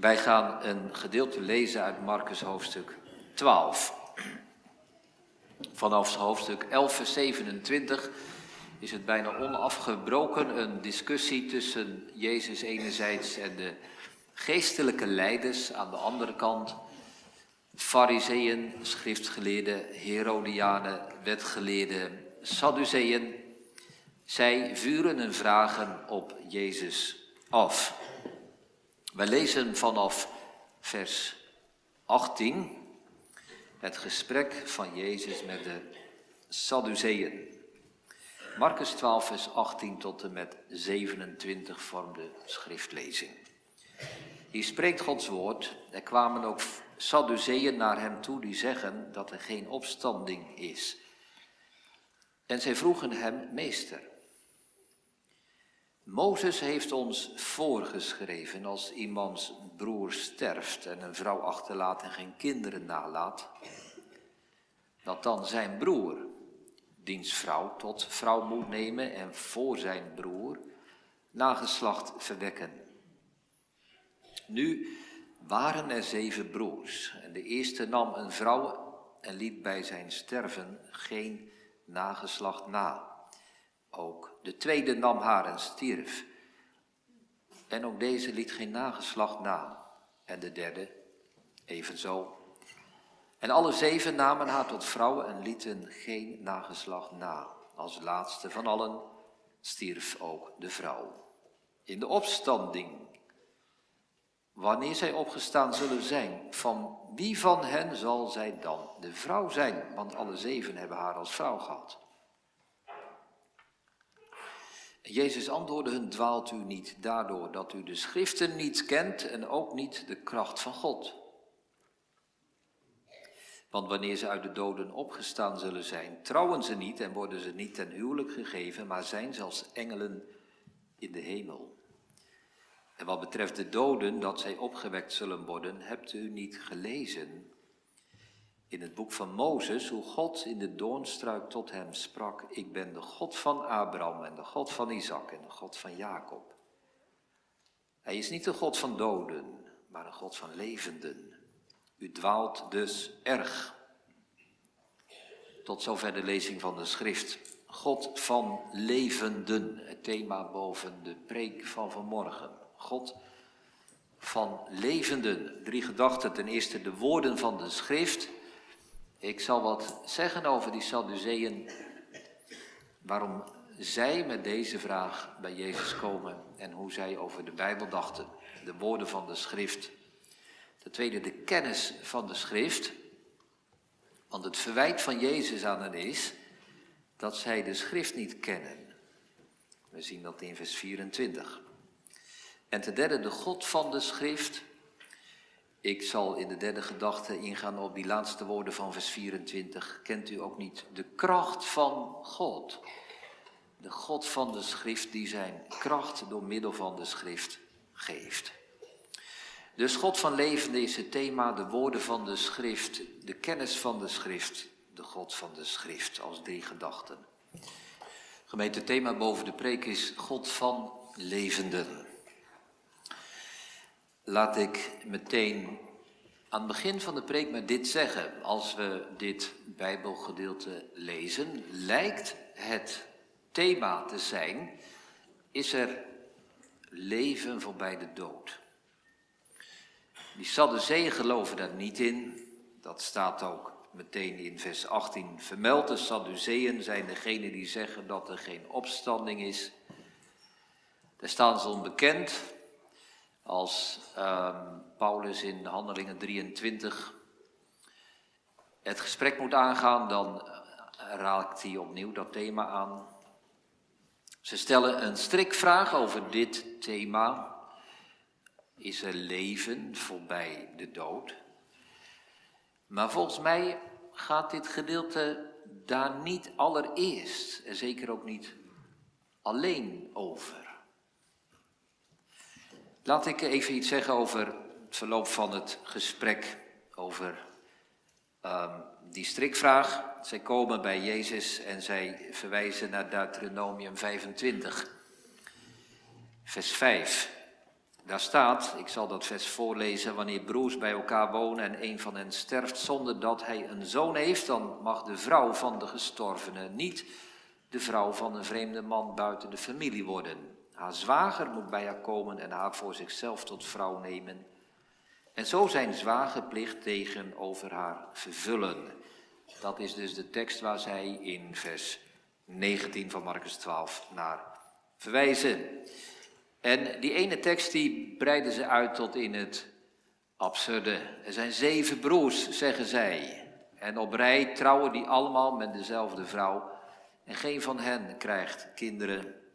Wij gaan een gedeelte lezen uit Marcus hoofdstuk 12. Vanaf hoofdstuk 11, vers 27 is het bijna onafgebroken een discussie tussen Jezus enerzijds en de geestelijke leiders aan de andere kant. Fariseeën, schriftgeleerden, Herodianen, wetgeleerden, Sadduceeën. Zij vuren hun vragen op Jezus af. Wij lezen vanaf vers 18 het gesprek van Jezus met de Sadduceeën. Marcus 12, vers 18 tot en met 27 vormt de schriftlezing. Hier spreekt Gods woord. Er kwamen ook Sadduceeën naar hem toe die zeggen dat er geen opstanding is. En zij vroegen hem, meester, Mozes heeft ons voorgeschreven als iemands broer sterft en een vrouw achterlaat en geen kinderen nalaat, dat dan zijn broer diens vrouw tot vrouw moet nemen en voor zijn broer nageslacht verwekken. Nu waren er zeven broers en de eerste nam een vrouw en liet bij zijn sterven geen nageslacht na. Ook de tweede nam haar en stierf. En ook deze liet geen nageslacht na. En de derde evenzo. En alle zeven namen haar tot vrouw en lieten geen nageslacht na. Als laatste van allen stierf ook de vrouw. In de opstanding, wanneer zij opgestaan zullen zijn, van wie van hen zal zij dan de vrouw zijn? Want alle zeven hebben haar als vrouw gehad. Jezus antwoordde hun, dwaalt u niet daardoor dat u de schriften niet kent en ook niet de kracht van God. Want wanneer ze uit de doden opgestaan zullen zijn, trouwen ze niet en worden ze niet ten huwelijk gegeven, maar zijn zelfs engelen in de hemel. En wat betreft de doden, dat zij opgewekt zullen worden, hebt u niet gelezen in het boek van Mozes hoe God in de doornstruik tot hem sprak, ik ben de God van Abraham en de God van Isaac en de God van Jacob. Hij is niet de God van doden, maar een God van levenden. U dwaalt dus erg. Tot zover de lezing van de schrift. God van levenden, het thema boven de preek van vanmorgen. God van levenden. Drie gedachten. Ten eerste de woorden van de schrift. Ik zal wat zeggen over die Sadduceeën, waarom zij met deze vraag bij Jezus komen en hoe zij over de Bijbel dachten, de woorden van de schrift. Ten tweede de kennis van de schrift, want het verwijt van Jezus aan hen is dat zij de schrift niet kennen. We zien dat in vers 24. En ten derde de God van de schrift, ik zal in de derde gedachte ingaan op die laatste woorden van vers 24. Kent u ook niet de kracht van God? De God van de schrift die zijn kracht door middel van de schrift geeft. Dus God van levende is het thema, de woorden van de schrift, de kennis van de schrift, de God van de schrift als drie gedachten. Gemeente thema boven de preek is God van levenden. Laat ik meteen aan het begin van de preek met dit zeggen. Als we dit Bijbelgedeelte lezen, lijkt het thema te zijn: is er leven voorbij de dood? Die Sadduceeën geloven daar niet in. Dat staat ook meteen in vers 18 vermeld. De Sadduceeën zijn degenen die zeggen dat er geen opstanding is. Daar staan ze onbekend. Als um, Paulus in Handelingen 23 het gesprek moet aangaan, dan eh, raakt hij opnieuw dat thema aan. Ze stellen een strikvraag over dit thema. Is er leven voorbij de dood? Maar volgens mij gaat dit gedeelte daar niet allereerst, en zeker ook niet alleen over. Laat ik even iets zeggen over het verloop van het gesprek over um, die strikvraag. Zij komen bij Jezus en zij verwijzen naar Deuteronomium 25, vers 5. Daar staat, ik zal dat vers voorlezen, wanneer broers bij elkaar wonen en een van hen sterft zonder dat hij een zoon heeft, dan mag de vrouw van de gestorvene niet de vrouw van een vreemde man buiten de familie worden. Haar zwager moet bij haar komen en haar voor zichzelf tot vrouw nemen. En zo zijn zwagerplicht tegenover haar vervullen. Dat is dus de tekst waar zij in vers 19 van Marcus 12 naar verwijzen. En die ene tekst die breiden ze uit tot in het absurde. Er zijn zeven broers, zeggen zij. En op rij trouwen die allemaal met dezelfde vrouw. En geen van hen krijgt kinderen.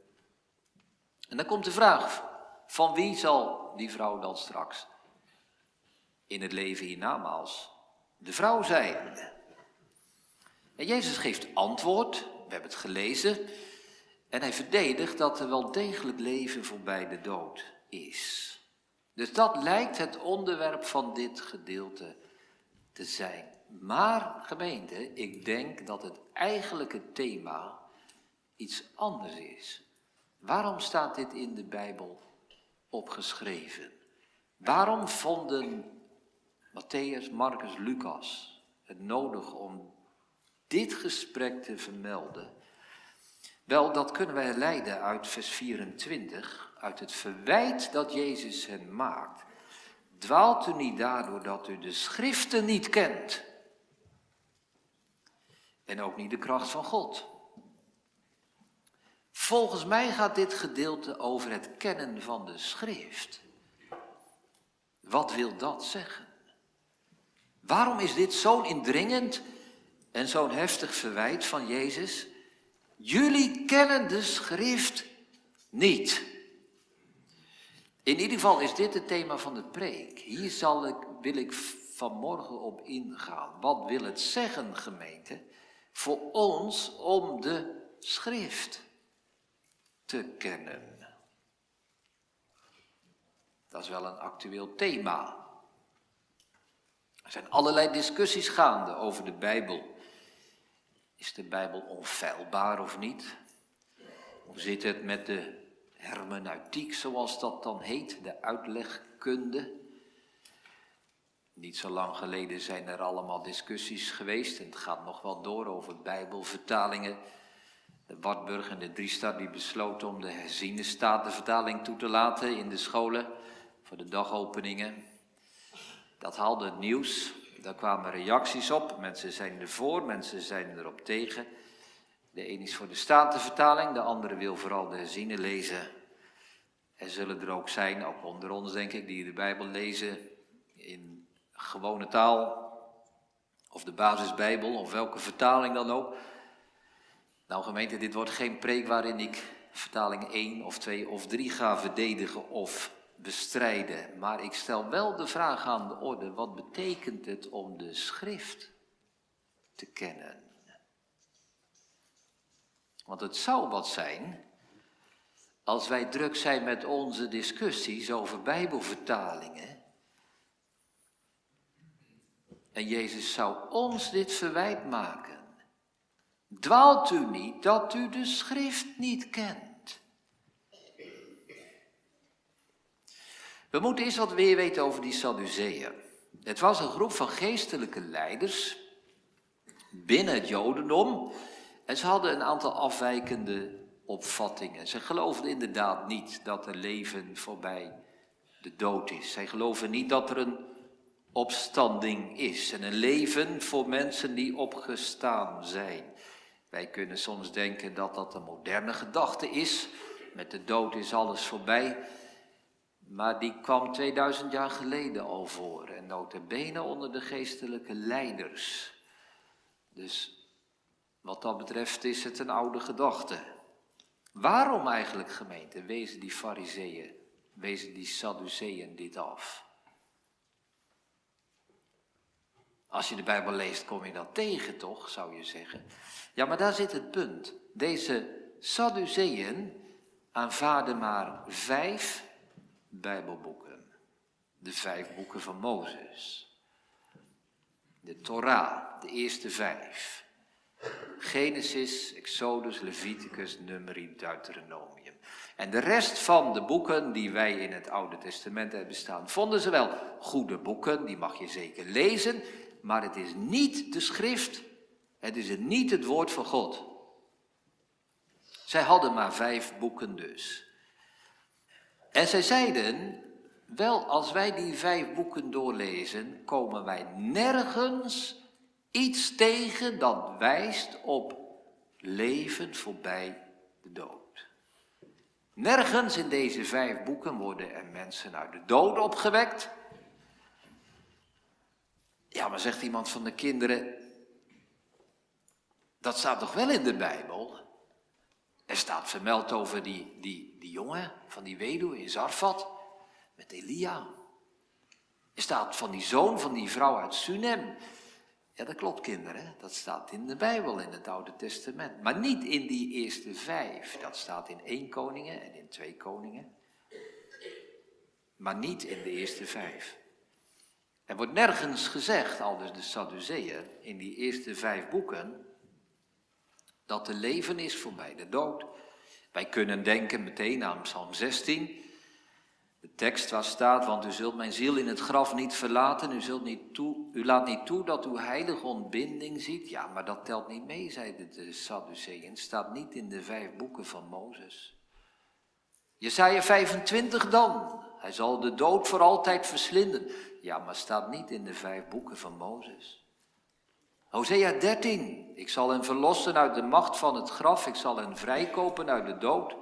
En dan komt de vraag: van wie zal die vrouw dan straks in het leven hiernamaals de vrouw zijn? En Jezus geeft antwoord, we hebben het gelezen. En hij verdedigt dat er wel degelijk leven voorbij de dood is. Dus dat lijkt het onderwerp van dit gedeelte te zijn. Maar gemeente, ik denk dat het eigenlijke thema iets anders is. Waarom staat dit in de Bijbel opgeschreven? Waarom vonden Matthäus, Marcus, Lucas het nodig om dit gesprek te vermelden? Wel, dat kunnen wij leiden uit vers 24, uit het verwijt dat Jezus hen maakt. Dwaalt u niet daardoor dat u de schriften niet kent en ook niet de kracht van God. Volgens mij gaat dit gedeelte over het kennen van de schrift. Wat wil dat zeggen? Waarom is dit zo'n indringend en zo'n heftig verwijt van Jezus? Jullie kennen de schrift niet. In ieder geval is dit het thema van de preek. Hier zal ik, wil ik vanmorgen op ingaan. Wat wil het zeggen, gemeente, voor ons om de schrift te kennen? Dat is wel een actueel thema. Er zijn allerlei discussies gaande over de Bijbel. Is de Bijbel onfeilbaar of niet? Hoe zit het met de hermeneutiek, zoals dat dan heet, de uitlegkunde? Niet zo lang geleden zijn er allemaal discussies geweest en het gaat nog wel door over Bijbelvertalingen. Wartburg en de Driestad die besloten om de herziene statenvertaling toe te laten in de scholen voor de dagopeningen. Dat haalde het nieuws. Daar kwamen reacties op. Mensen zijn ervoor, mensen zijn erop tegen. De een is voor de Statenvertaling, de andere wil vooral de herziene lezen. Er zullen er ook zijn, ook onder ons denk ik, die de Bijbel lezen in gewone taal. Of de basisbijbel, of welke vertaling dan ook. Nou gemeente, dit wordt geen preek waarin ik vertaling 1 of 2 of 3 ga verdedigen of bestrijden. Maar ik stel wel de vraag aan de orde, wat betekent het om de schrift te kennen? Want het zou wat zijn als wij druk zijn met onze discussies over Bijbelvertalingen. En Jezus zou ons dit verwijt maken. Dwaalt u niet dat u de schrift niet kent. We moeten eerst wat weer weten over die Sadduceeën. Het was een groep van geestelijke leiders binnen het Jodendom. En ze hadden een aantal afwijkende opvattingen. Ze geloofden inderdaad niet dat er leven voorbij de dood is. Zij geloven niet dat er een opstanding is en een leven voor mensen die opgestaan zijn. Wij kunnen soms denken dat dat een moderne gedachte is. Met de dood is alles voorbij. Maar die kwam 2000 jaar geleden al voor en notabene onder de geestelijke leiders. Dus wat dat betreft is het een oude gedachte. Waarom eigenlijk gemeente wezen die fariseeën, wezen die sadduceeën dit af? Als je de Bijbel leest kom je dat tegen toch, zou je zeggen. Ja, maar daar zit het punt. Deze sadduceeën aanvaarden maar vijf Bijbelboeken. De vijf boeken van Mozes. De Torah, de eerste vijf. Genesis, Exodus, Leviticus, Numeri, Deuteronomium. En de rest van de boeken die wij in het Oude Testament hebben staan, vonden ze wel goede boeken, die mag je zeker lezen, maar het is niet de schrift, het is niet het woord van God. Zij hadden maar vijf boeken dus. En zij zeiden, wel als wij die vijf boeken doorlezen, komen wij nergens iets tegen dat wijst op leven voorbij de dood. Nergens in deze vijf boeken worden er mensen uit de dood opgewekt. Ja, maar zegt iemand van de kinderen, dat staat toch wel in de Bijbel? Er staat vermeld over die, die, die jongen van die weduwe in Zarfat met Elia. Er staat van die zoon van die vrouw uit Sunem. Ja, dat klopt, kinderen. Dat staat in de Bijbel, in het Oude Testament. Maar niet in die eerste vijf. Dat staat in één koningen en in twee koningen. Maar niet in de eerste vijf. Er wordt nergens gezegd, al dus de Sadduceeën, in die eerste vijf boeken, dat de leven is voorbij de dood. Wij kunnen denken meteen aan Psalm 16, de tekst waar staat, want u zult mijn ziel in het graf niet verlaten, u, zult niet toe, u laat niet toe dat uw heilige ontbinding ziet. Ja, maar dat telt niet mee, zeiden de Sadduceeën. Het staat niet in de vijf boeken van Mozes. Jesaja 25 dan, hij zal de dood voor altijd verslinden. Ja, maar staat niet in de vijf boeken van Mozes. Hosea 13, ik zal hen verlossen uit de macht van het graf, ik zal hen vrijkopen uit de dood.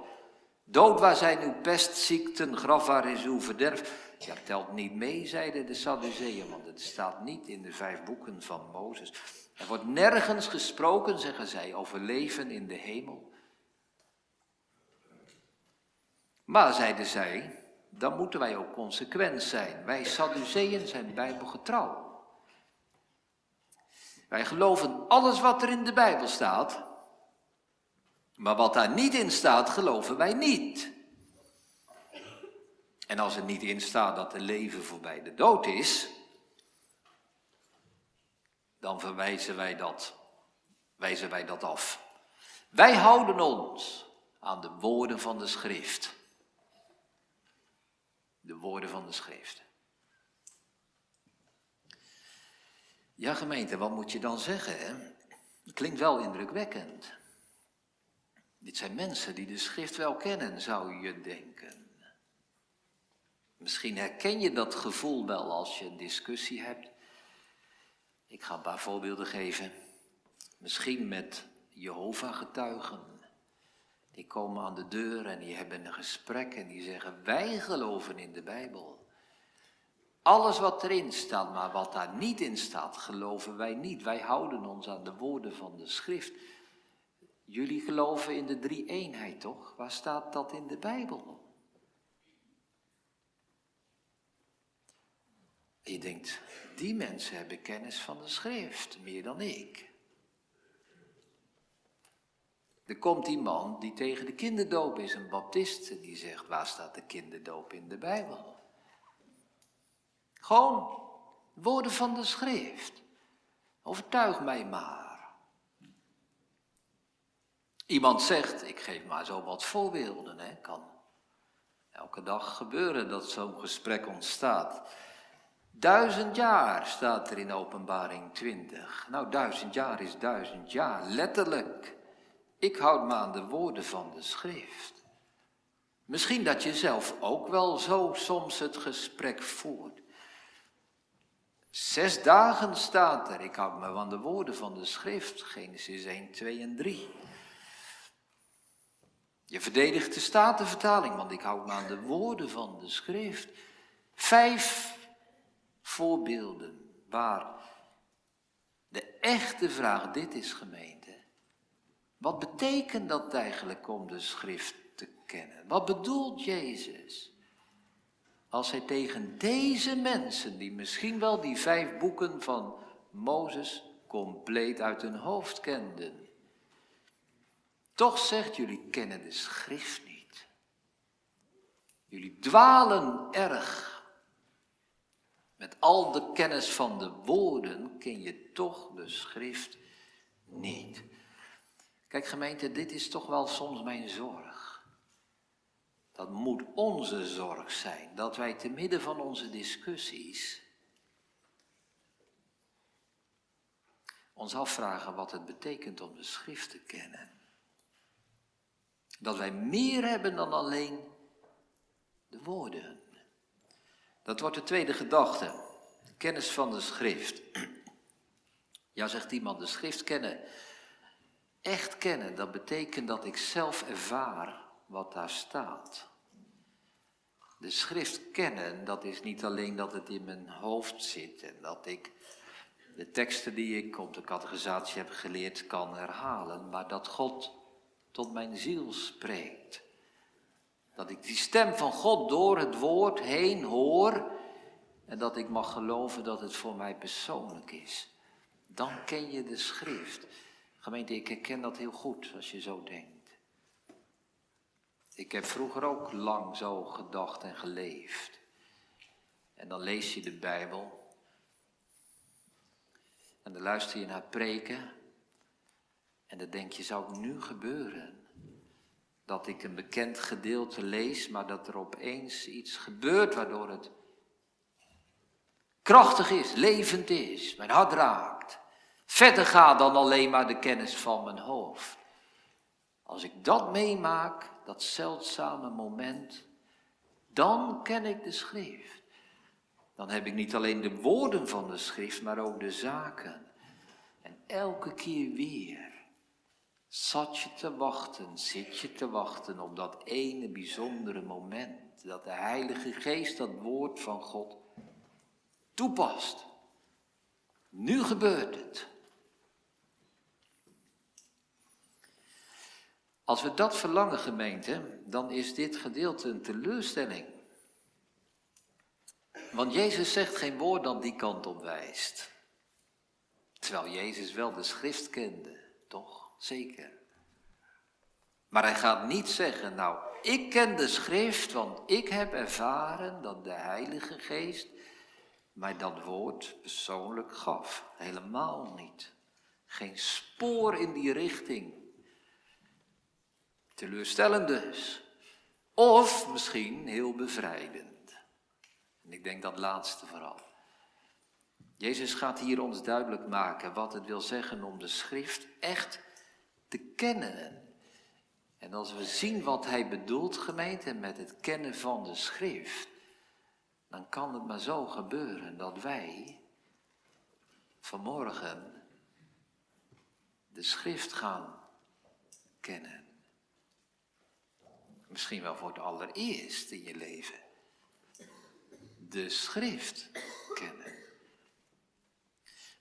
Dood waar zijn uw pestziekten, graf waar is uw verderf. Ja, telt niet mee, zeiden de Sadduceeën, want het staat niet in de vijf boeken van Mozes. Er wordt nergens gesproken, zeggen zij, over leven in de hemel. Maar, zeiden zij, dan moeten wij ook consequent zijn. Wij Sadduceeën zijn bijbelgetrouw. Wij geloven alles wat er in de Bijbel staat, maar wat daar niet in staat, geloven wij niet. En als er niet in staat dat de leven voorbij de dood is, dan verwijzen wij dat, wijzen wij dat af. Wij houden ons aan de woorden van de schrift. De woorden van de schrift. Ja, gemeente, wat moet je dan zeggen? Hè? Het klinkt wel indrukwekkend. Dit zijn mensen die de schrift wel kennen, zou je denken. Misschien herken je dat gevoel wel als je een discussie hebt. Ik ga een paar voorbeelden geven. Misschien met Jehovah-getuigen. Die komen aan de deur en die hebben een gesprek en die zeggen: Wij geloven in de Bijbel. Alles wat erin staat, maar wat daar niet in staat, geloven wij niet. Wij houden ons aan de woorden van de schrift. Jullie geloven in de drie eenheid, toch? Waar staat dat in de Bijbel? je denkt, die mensen hebben kennis van de schrift, meer dan ik. Er komt iemand die tegen de kinderdoop is, een baptist, en die zegt, waar staat de kinderdoop in de Bijbel? Gewoon woorden van de schrift. Overtuig mij maar. Iemand zegt, ik geef maar zo wat voorbeelden, hè, kan elke dag gebeuren dat zo'n gesprek ontstaat. Duizend jaar staat er in openbaring 20. Nou, duizend jaar is duizend jaar, letterlijk. Ik houd me aan de woorden van de schrift. Misschien dat je zelf ook wel zo soms het gesprek voert. Zes dagen staat er. Ik houd me aan de woorden van de schrift. Genesis 1, 2 en 3. Je verdedigt de Statenvertaling, want ik houd me aan de woorden van de schrift. Vijf voorbeelden waar de echte vraag dit is, gemeente. Wat betekent dat eigenlijk om de schrift te kennen? Wat bedoelt Jezus? als hij tegen deze mensen, die misschien wel die vijf boeken van Mozes compleet uit hun hoofd kenden, toch zegt, jullie kennen de schrift niet. Jullie dwalen erg. Met al de kennis van de woorden ken je toch de schrift niet. Kijk gemeente, dit is toch wel soms mijn zorg. Dat moet onze zorg zijn, dat wij te midden van onze discussies ons afvragen wat het betekent om de schrift te kennen. Dat wij meer hebben dan alleen de woorden. Dat wordt de tweede gedachte, kennis van de schrift. Ja, zegt iemand, de schrift kennen. Echt kennen, dat betekent dat ik zelf ervaar wat daar staat. De schrift kennen, dat is niet alleen dat het in mijn hoofd zit en dat ik de teksten die ik op de categorisatie heb geleerd kan herhalen, maar dat God tot mijn ziel spreekt. Dat ik die stem van God door het woord heen hoor en dat ik mag geloven dat het voor mij persoonlijk is. Dan ken je de schrift. Gemeente, ik herken dat heel goed als je zo denkt. Ik heb vroeger ook lang zo gedacht en geleefd. En dan lees je de Bijbel en dan luister je naar preken. En dan denk je, zou het nu gebeuren? Dat ik een bekend gedeelte lees, maar dat er opeens iets gebeurt waardoor het krachtig is, levend is, mijn hart raakt. Verder gaat dan alleen maar de kennis van mijn hoofd. Als ik dat meemaak, dat zeldzame moment, dan ken ik de schrift dan heb ik niet alleen de woorden van de schrift, maar ook de zaken. En elke keer weer zat je te wachten, zit je te wachten op dat ene bijzondere moment dat de Heilige Geest dat woord van God toepast. Nu gebeurt het. Als we dat verlangen, gemeente, dan is dit gedeelte een teleurstelling. Want Jezus zegt geen woord dat die kant op wijst. Terwijl Jezus wel de schrift kende, toch? Zeker. Maar hij gaat niet zeggen, nou, ik ken de schrift, want ik heb ervaren dat de Heilige Geest mij dat woord persoonlijk gaf. Helemaal niet. Geen spoor in die richting. Teleurstellend dus. Of misschien heel bevrijdend. En ik denk dat laatste vooral. Jezus gaat hier ons duidelijk maken wat het wil zeggen om de schrift echt te kennen. En als we zien wat hij bedoelt, gemeente, met het kennen van de schrift, dan kan het maar zo gebeuren dat wij vanmorgen de schrift gaan kennen. Misschien wel voor het allereerst in je leven de schrift kennen.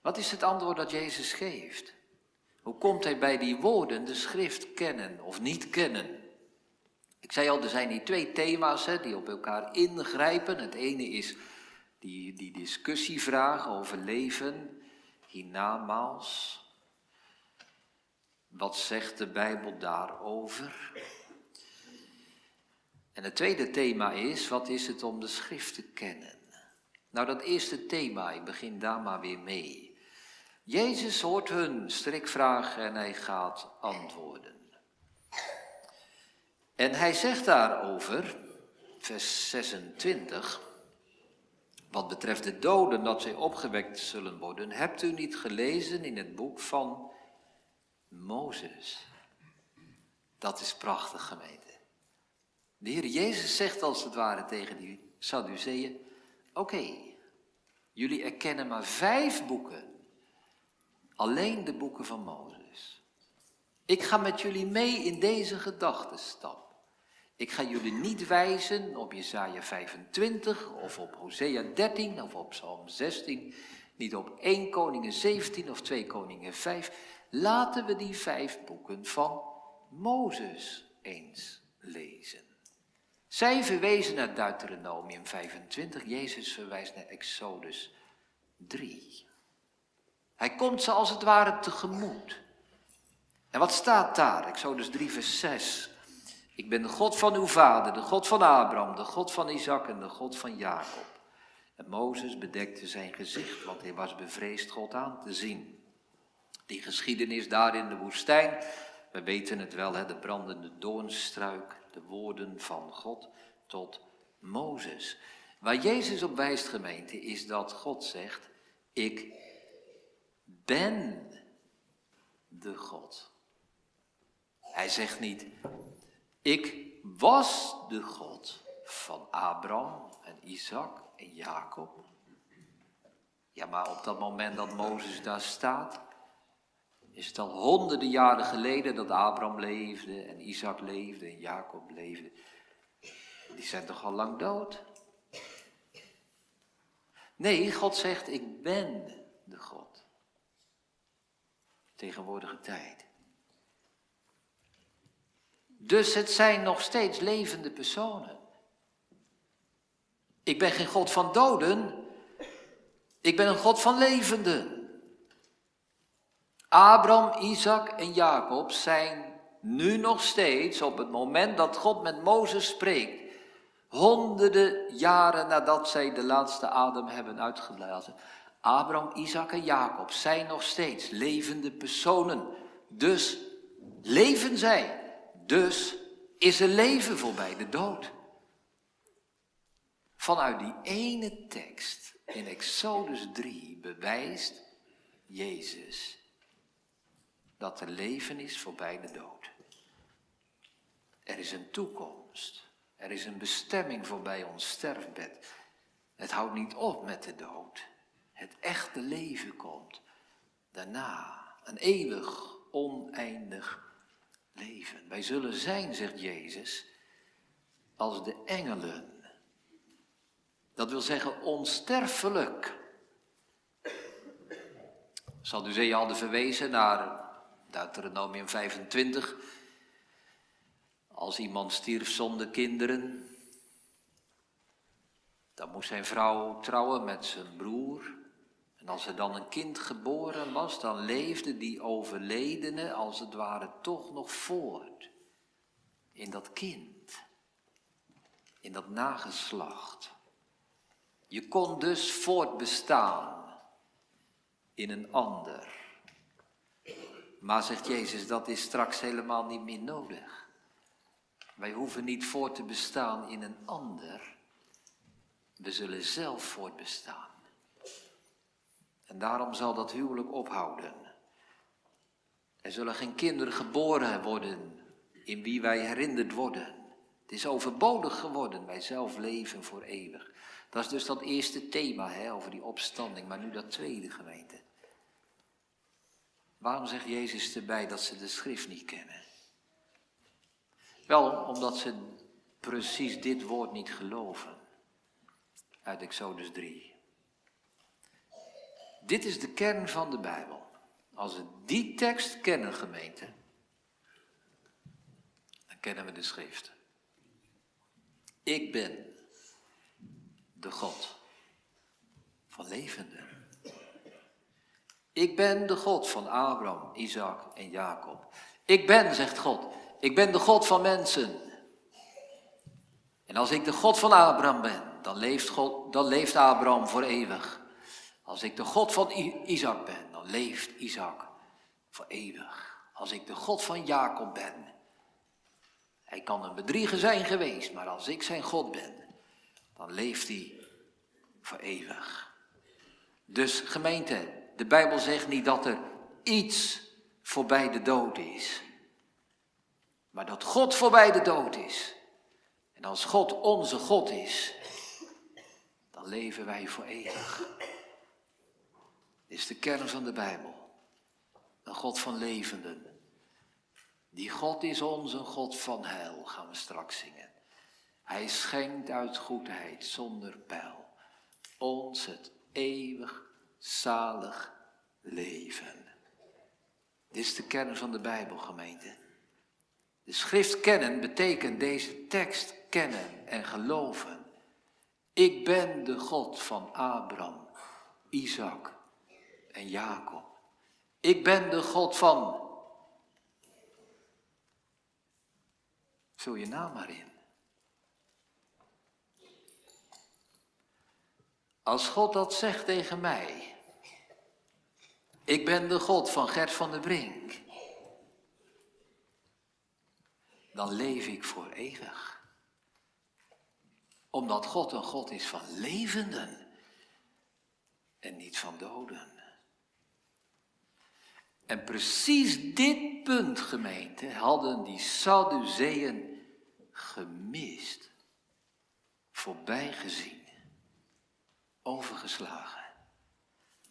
Wat is het antwoord dat Jezus geeft? Hoe komt hij bij die woorden de schrift kennen of niet kennen? Ik zei al, er zijn hier twee thema's hè, die op elkaar ingrijpen. Het ene is die, die discussievraag over leven, hiernamaals. Wat zegt de Bijbel daarover? En het tweede thema is, wat is het om de schrift te kennen? Nou, dat eerste thema, ik begin daar maar weer mee. Jezus hoort hun strikvraag en hij gaat antwoorden. En hij zegt daarover, vers 26, wat betreft de doden dat zij opgewekt zullen worden, hebt u niet gelezen in het boek van Mozes? Dat is prachtig, gemeente. De Heer Jezus zegt als het ware tegen die Sadduceeën, oké, jullie erkennen maar vijf boeken, alleen de boeken van Mozes. Ik ga met jullie mee in deze gedachtenstap. Ik ga jullie niet wijzen op Jesaja 25 of op Hosea 13 of op Psalm 16, niet op 1 Koningen 17 of 2 Koningen 5. Laten we die vijf boeken van Mozes eens lezen. Zij verwezen naar Deuteronomium 25, Jezus verwijst naar Exodus 3. Hij komt ze als het ware tegemoet. En wat staat daar? Exodus 3, vers 6. Ik ben de God van uw vader, de God van Abraham, de God van Isaac en de God van Jacob. En Mozes bedekte zijn gezicht, want hij was bevreesd God aan te zien. Die geschiedenis daar in de woestijn, we weten het wel, hè, de brandende doornstruik, de woorden van God tot Mozes. Waar Jezus op wijst, gemeente, is dat God zegt, ik ben de God. Hij zegt niet, ik was de God van Abraham en Isaac en Jacob. Ja, maar op dat moment dat Mozes daar staat, is het al honderden jaren geleden dat Abraham leefde en Isaac leefde en Jacob leefde. Die zijn toch al lang dood? Nee, God zegt, ik ben de God. Tegenwoordige tijd. Dus het zijn nog steeds levende personen. Ik ben geen God van doden, ik ben een God van levenden. Abraham, Isaac en Jacob zijn nu nog steeds op het moment dat God met Mozes spreekt, honderden jaren nadat zij de laatste adem hebben uitgeblazen. Abraham, Isaac en Jacob zijn nog steeds levende personen. Dus leven zij. Dus is er leven voorbij de dood. Vanuit die ene tekst in Exodus 3 bewijst Jezus dat er leven is voorbij de dood. Er is een toekomst. Er is een bestemming voorbij ons sterfbed. Het houdt niet op met de dood. Het echte leven komt. Daarna een eeuwig, oneindig leven. Wij zullen zijn, zegt Jezus, als de engelen. Dat wil zeggen onsterfelijk. Zal u je hadden verwezen naar Deuteronomium 25. Als iemand stierf zonder kinderen, dan moest zijn vrouw trouwen met zijn broer. En als er dan een kind geboren was, dan leefde die overledene als het ware toch nog voort. In dat kind. In dat nageslacht. Je kon dus voortbestaan in een ander. Maar zegt Jezus, dat is straks helemaal niet meer nodig. Wij hoeven niet voor te bestaan in een ander. We zullen zelf voortbestaan. En daarom zal dat huwelijk ophouden. Er zullen geen kinderen geboren worden in wie wij herinnerd worden. Het is overbodig geworden, wij zelf leven voor eeuwig. Dat is dus dat eerste thema hè, over die opstanding, maar nu dat tweede gemeente. Waarom zegt Jezus erbij dat ze de schrift niet kennen? Wel, omdat ze precies dit woord niet geloven. Uit Exodus 3. Dit is de kern van de Bijbel. Als we die tekst kennen, gemeente, dan kennen we de schrift. Ik ben de God van levenden. Ik ben de God van Abraham, Isaac en Jacob. Ik ben, zegt God, ik ben de God van mensen. En als ik de God van Abraham ben, dan leeft, God, dan leeft Abraham voor eeuwig. Als ik de God van Isaac ben, dan leeft Isaac voor eeuwig. Als ik de God van Jacob ben, hij kan een bedrieger zijn geweest, maar als ik zijn God ben, dan leeft hij voor eeuwig. Dus gemeente, de Bijbel zegt niet dat er iets voorbij de dood is. Maar dat God voorbij de dood is. En als God onze God is, dan leven wij voor eeuwig. Dit is de kern van de Bijbel. Een God van levenden. Die God is ons een God van heil, gaan we straks zingen. Hij schenkt uit goedheid zonder pijl ons het eeuwig zalig leven. Dit is de kern van de Bijbel, gemeente. De schrift kennen betekent deze tekst kennen en geloven. Ik ben de God van Abraham, Isaac en Jacob. Ik ben de God van. Vul je naam maar in. Als God dat zegt tegen mij, Ik ben de God van Gert van der Brink. Dan leef ik voor eeuwig. Omdat God een God is van levenden en niet van doden. En precies dit punt, gemeente, hadden die Sadduceeën gemist, voorbijgezien, overgeslagen.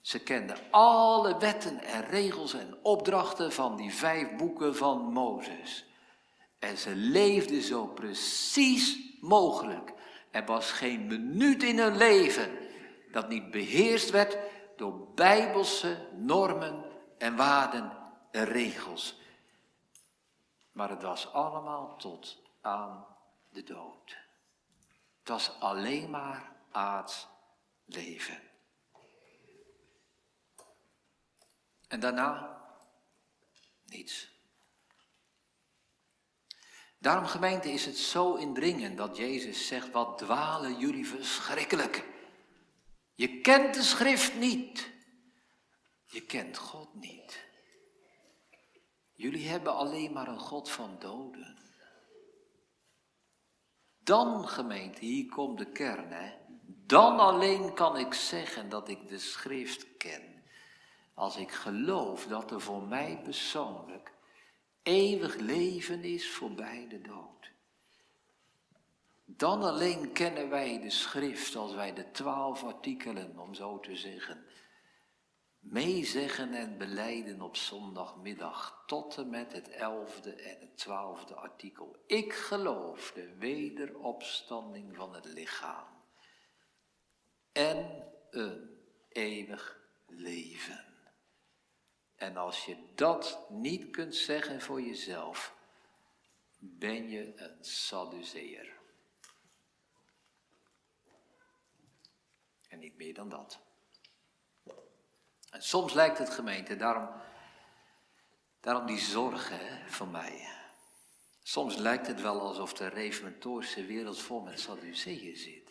Ze kenden alle wetten en regels en opdrachten van die vijf boeken van Mozes. En ze leefden zo precies mogelijk. Er was geen minuut in hun leven dat niet beheerst werd door bijbelse normen en waarden en regels. Maar het was allemaal tot aan de dood. Het was alleen maar aards leven. En daarna niets. Daarom gemeente is het zo indringend dat Jezus zegt, wat dwalen jullie verschrikkelijk. Je kent de schrift niet. Je kent God niet. Jullie hebben alleen maar een God van doden. Dan, gemeente, hier komt de kern, hè. Dan alleen kan ik zeggen dat ik de schrift ken. Als ik geloof dat er voor mij persoonlijk eeuwig leven is voorbij de dood. Dan alleen kennen wij de schrift als wij de twaalf artikelen, om zo te zeggen, meezeggen en beleiden op zondagmiddag tot en met het elfde en het twaalfde artikel. Ik geloof de wederopstanding van het lichaam en een eeuwig leven. En als je dat niet kunt zeggen voor jezelf, ben je een Sadduceer. En niet meer dan dat. En soms lijkt het gemeente, daarom, daarom die zorgen van mij. Soms lijkt het wel alsof de reformatorische wereld vol met Sadduceeën zit.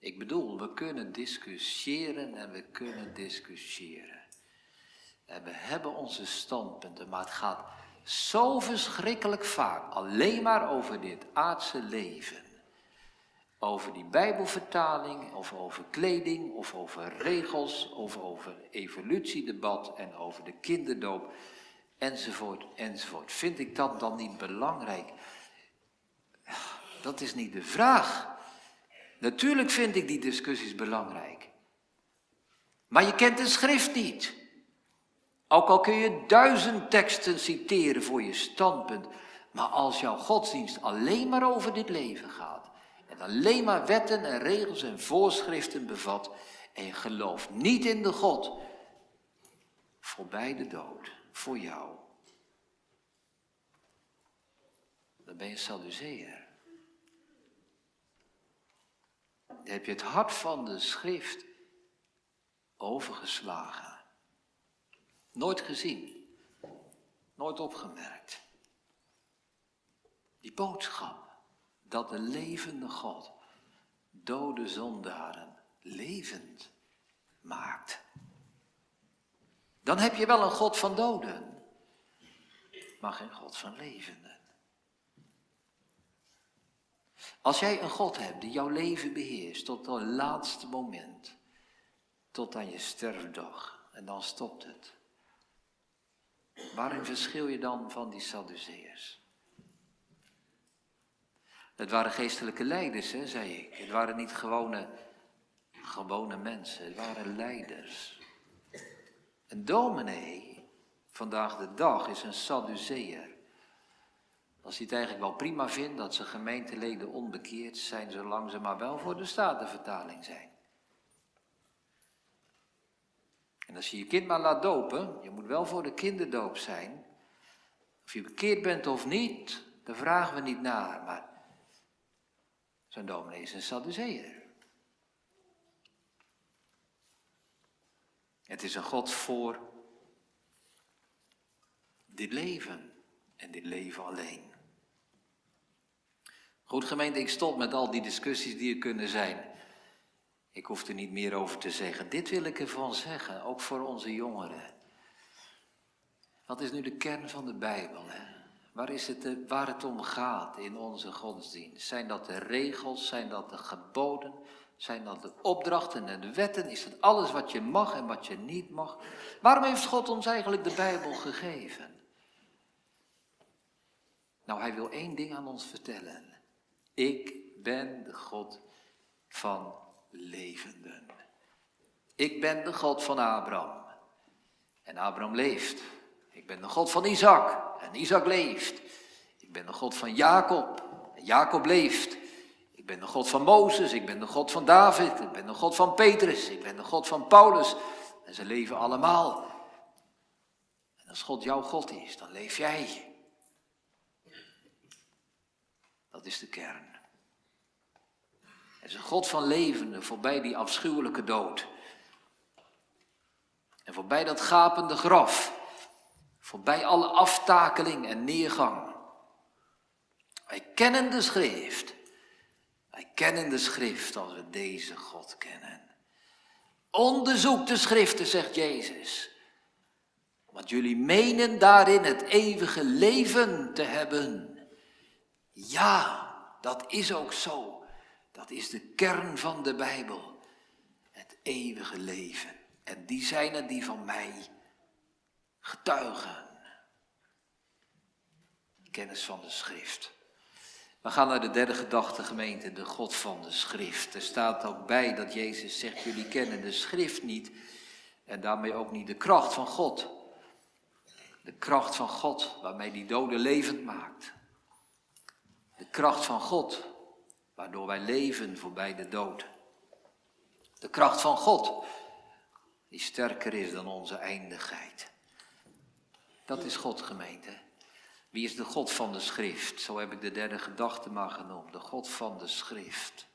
Ik bedoel, we kunnen discussiëren en we kunnen discussiëren. En we hebben onze standpunten, maar het gaat zo verschrikkelijk vaak alleen maar over dit aardse leven. Over die Bijbelvertaling, of over kleding, of over regels, of over evolutiedebat en over de kinderdoop, enzovoort, enzovoort. Vind ik dat dan niet belangrijk? Dat is niet de vraag. Natuurlijk vind ik die discussies belangrijk. Maar je kent de schrift niet. Ook al kun je duizend teksten citeren voor je standpunt, maar als jouw godsdienst alleen maar over dit leven gaat en alleen maar wetten en regels en voorschriften bevat en je gelooft niet in de God, voorbij de dood, voor jou, dan ben je Sadduceer. Dan heb je het hart van de schrift overgeslagen. Nooit gezien, nooit opgemerkt. Die boodschap dat de levende God dode zondaren levend maakt. Dan heb je wel een God van doden, maar geen God van levenden. Als jij een God hebt die jouw leven beheerst tot het laatste moment, tot aan je sterfdag, en dan stopt het. Waarin verschil je dan van die Sadduceërs? Het waren geestelijke leiders, hè, zei ik. Het waren niet gewone, gewone mensen, het waren leiders. Een dominee, vandaag de dag, is een Sadduceër. Als hij het eigenlijk wel prima vindt dat zijn gemeenteleden onbekeerd zijn, zolang ze maar wel voor de Statenvertaling zijn. En als je je kind maar laat dopen, je moet wel voor de kinderdoop zijn. Of je bekeerd bent of niet, daar vragen we niet naar. Maar zo'n dominee is een Sadduceër. Het is een God voor dit leven en dit leven alleen. Goed gemeente, ik stop met al die discussies die er kunnen zijn. Ik hoef er niet meer over te zeggen. Dit wil ik ervan zeggen, ook voor onze jongeren. Wat is nu de kern van de Bijbel? Hè? Waar, is het, waar het om gaat in onze godsdienst? Zijn dat de regels? Zijn dat de geboden? Zijn dat de opdrachten en de wetten? Is dat alles wat je mag en wat je niet mag? Waarom heeft God ons eigenlijk de Bijbel gegeven? Nou, hij wil één ding aan ons vertellen. Ik ben de God van levenden. Ik ben de God van Abraham. En Abraham leeft. Ik ben de God van Isaac. En Isaac leeft. Ik ben de God van Jacob. En Jacob leeft. Ik ben de God van Mozes. Ik ben de God van David. Ik ben de God van Petrus. Ik ben de God van Paulus. En ze leven allemaal. En als God jouw God is, dan leef jij. Dat is de kern. Is een God van levenden voorbij die afschuwelijke dood. En voorbij dat gapende graf. Voorbij alle aftakeling en neergang. Wij kennen de schrift. Wij kennen de schrift als we deze God kennen. Onderzoek de schriften, zegt Jezus. Want jullie menen daarin het eeuwige leven te hebben. Ja, dat is ook zo. Dat is de kern van de Bijbel. Het eeuwige leven. En die zijn er die van mij getuigen. Kennis van de schrift. We gaan naar de derde gedachte gemeente, de God van de schrift. Er staat ook bij dat Jezus zegt, jullie kennen de schrift niet en daarmee ook niet de kracht van God. De kracht van God waarmee die doden levend maakt. De kracht van God waardoor wij leven voorbij de dood. De kracht van God die sterker is dan onze eindigheid. Dat is God gemeente. Wie is de God van de schrift? Zo heb ik de derde gedachte maar genoemd. De God van de schrift.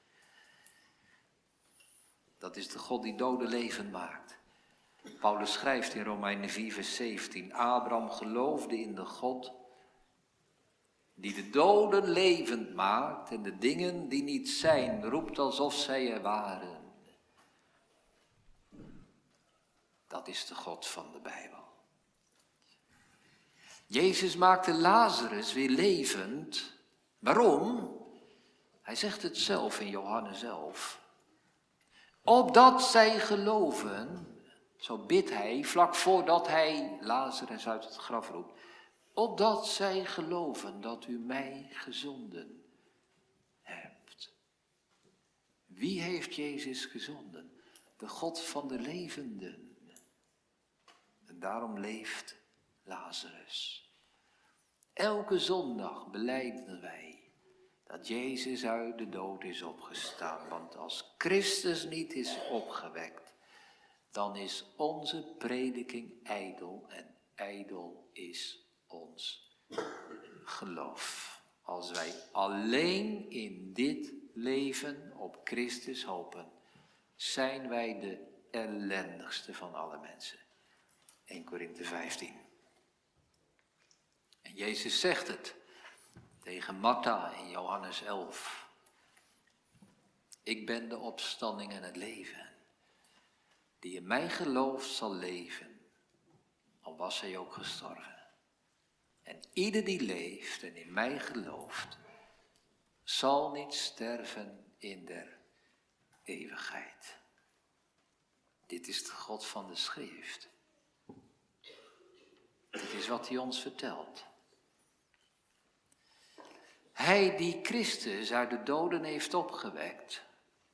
Dat is de God die doden leven maakt. Paulus schrijft in Romeinen 4, vers 17. Abraham geloofde in de God die de doden levend maakt en de dingen die niet zijn roept alsof zij er waren. Dat is de God van de Bijbel. Jezus maakte Lazarus weer levend. Waarom? Hij zegt het zelf in Johannes 11. Opdat zij geloven, zo bidt hij vlak voordat hij Lazarus uit het graf roept, opdat zij geloven dat u mij gezonden hebt. Wie heeft Jezus gezonden? De God van de levenden. En daarom leeft Lazarus. Elke zondag beleiden wij dat Jezus uit de dood is opgestaan. Want als Christus niet is opgewekt, dan is onze prediking ijdel en ijdel is ons geloof. Als wij alleen in dit leven op Christus hopen, zijn wij de ellendigste van alle mensen. 1 Korinthe 15. En Jezus zegt het tegen Martha in Johannes 11. Ik ben de opstanding en het leven. Die in mij gelooft zal leven, al was hij ook gestorven. En ieder die leeft en in mij gelooft, zal niet sterven in der eeuwigheid. Dit is de God van de schrift. Dit is wat hij ons vertelt. Hij die Christus uit de doden heeft opgewekt,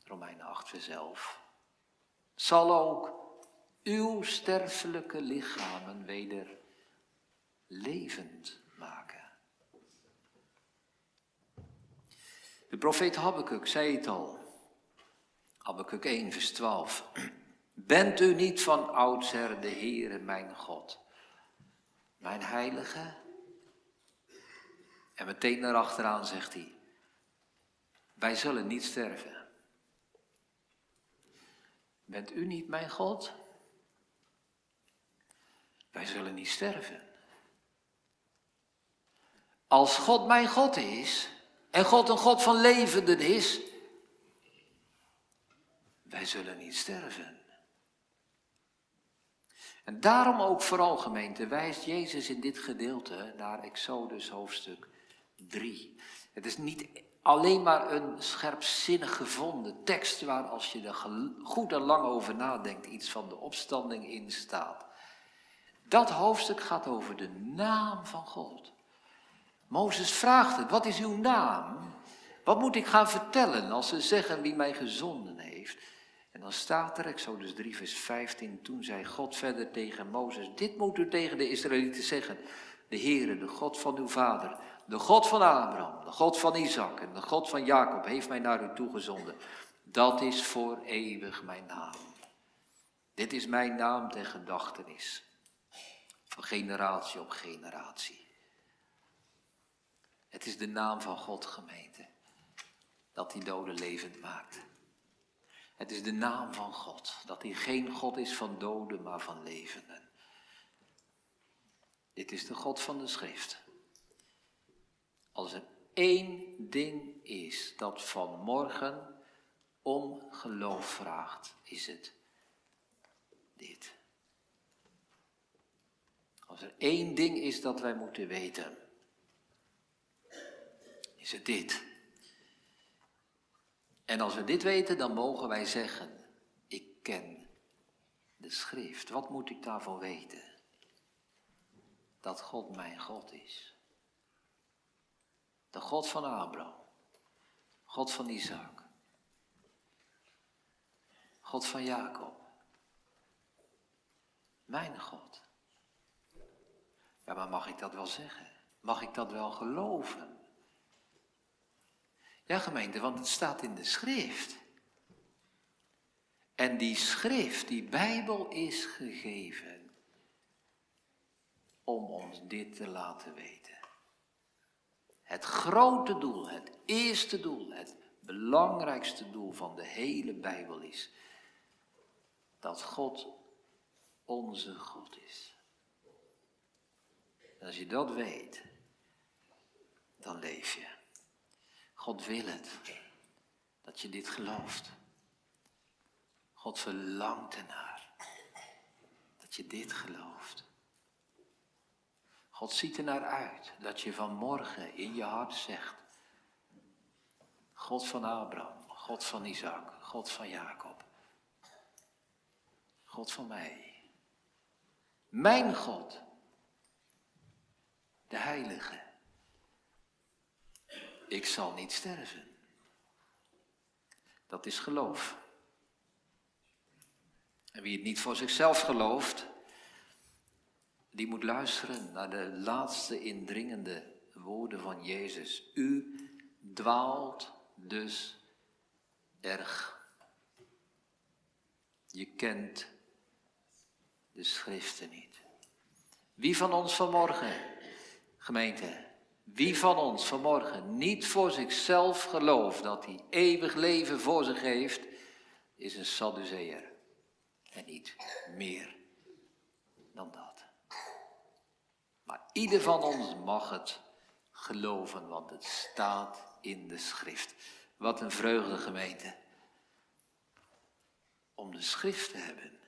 Romeinen 8 vers 11, zal ook uw sterfelijke lichamen weder levend maken. De profeet Habakkuk zei het al. Habakkuk 1, vers 12. Bent u niet van oudsher de Heere mijn God, mijn heilige? En meteen daarachteraan zegt hij, wij zullen niet sterven. Bent u niet mijn God? Wij zullen niet sterven. Als God mijn God is en God een God van levenden is, wij zullen niet sterven. En daarom ook vooral gemeente wijst Jezus in dit gedeelte naar Exodus hoofdstuk 3. Het is niet alleen maar een scherpzinnig gevonden tekst waar als je er goed en lang over nadenkt iets van de opstanding in staat. Dat hoofdstuk gaat over de naam van God. Mozes vraagt het, wat is uw naam? Wat moet ik gaan vertellen als ze zeggen wie mij gezonden heeft? En dan staat er, Exodus 3, vers 15, toen zei God verder tegen Mozes, dit moet u tegen de Israëlieten zeggen, de Heere, de God van uw vader, de God van Abraham, de God van Isaac en de God van Jacob heeft mij naar u toegezonden. Dat is voor eeuwig mijn naam. Dit is mijn naam ter gedachtenis, van generatie op generatie. Het is de naam van God, gemeente, dat die doden levend maakt. Het is de naam van God, dat hij geen God is van doden, maar van levenden. Dit is de God van de schrift. Als er één ding is dat vanmorgen om geloof vraagt, is het dit. Als er één ding is dat wij moeten weten, is het dit. En als we dit weten, dan mogen wij zeggen, ik ken de schrift. Wat moet ik daarvoor weten? Dat God mijn God is. De God van Abraham. God van Isaac. God van Jacob. Mijn God. Ja, maar mag ik dat wel zeggen? Mag ik dat wel geloven? Ja, gemeente, want het staat in de schrift. En die schrift, die Bijbel is gegeven om ons dit te laten weten. Het grote doel, het eerste doel, het belangrijkste doel van de hele Bijbel is dat God onze God is. Als je dat weet, dan leef je. God wil het, dat je dit gelooft. God verlangt ernaar, dat je dit gelooft. God ziet er naar uit dat je vanmorgen in je hart zegt, God van Abraham, God van Isaac, God van Jacob, God van mij, mijn God, de Heilige ik zal niet sterven. Dat is geloof. En wie het niet voor zichzelf gelooft, die moet luisteren naar de laatste indringende woorden van Jezus. U dwaalt dus erg. Je kent de schriften niet. Wie van ons vanmorgen, gemeente, wie van ons vanmorgen niet voor zichzelf gelooft dat hij eeuwig leven voor zich heeft, is een Sadduceer. En niet meer dan dat. Maar ieder van ons mag het geloven, want het staat in de schrift. Wat een vreugde gemeente. Om de schrift te hebben.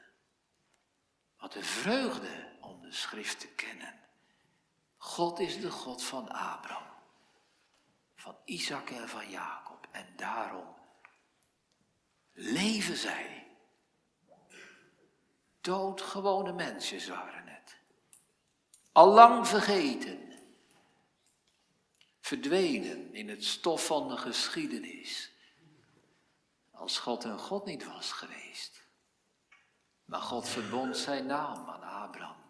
Wat een vreugde om de schrift te kennen. God is de God van Abraham, van Isaac en van Jacob. En daarom leven zij. Doodgewone mensjes waren het. Allang vergeten. Verdwenen in het stof van de geschiedenis. Als God een God niet was geweest. Maar God verbond zijn naam aan Abraham,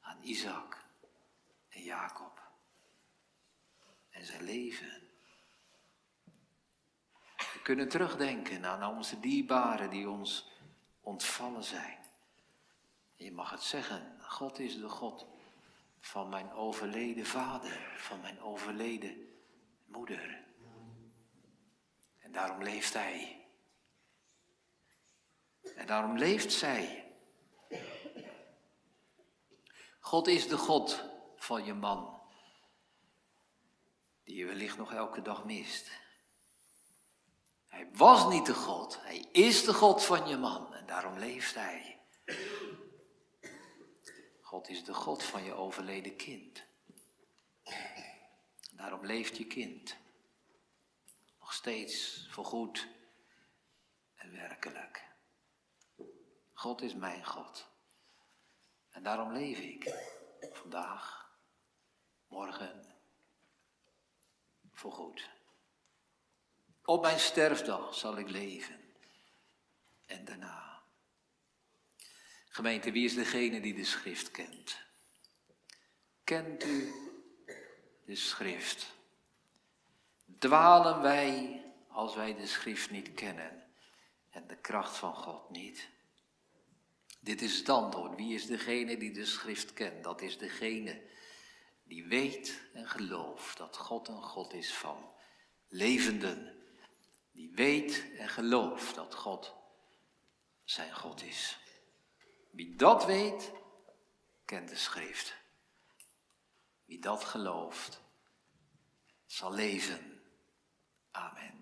aan Isaac Jacob en zijn leven. We kunnen terugdenken aan onze dierbaren die ons ontvallen zijn. Je mag het zeggen, God is de God van mijn overleden vader, van mijn overleden moeder. En daarom leeft hij. En daarom leeft zij. God is de God van je man, die je wellicht nog elke dag mist. Hij was niet de God, hij is de God van je man en daarom leeft hij. God is de God van je overleden kind. Daarom leeft je kind. Nog steeds voorgoed en werkelijk. God is mijn God. En daarom leef ik vandaag, morgen, voorgoed. Op mijn sterfdag zal ik leven. En daarna. Gemeente, wie is degene die de schrift kent? Kent u de schrift? Dwalen wij als wij de schrift niet kennen en de kracht van God niet? Dit is het antwoord. Wie is degene die de schrift kent? Dat is degene die weet en gelooft dat God een God is van levenden. Die weet en gelooft dat God zijn God is. Wie dat weet, kent de schrift. Wie dat gelooft, zal leven. Amen.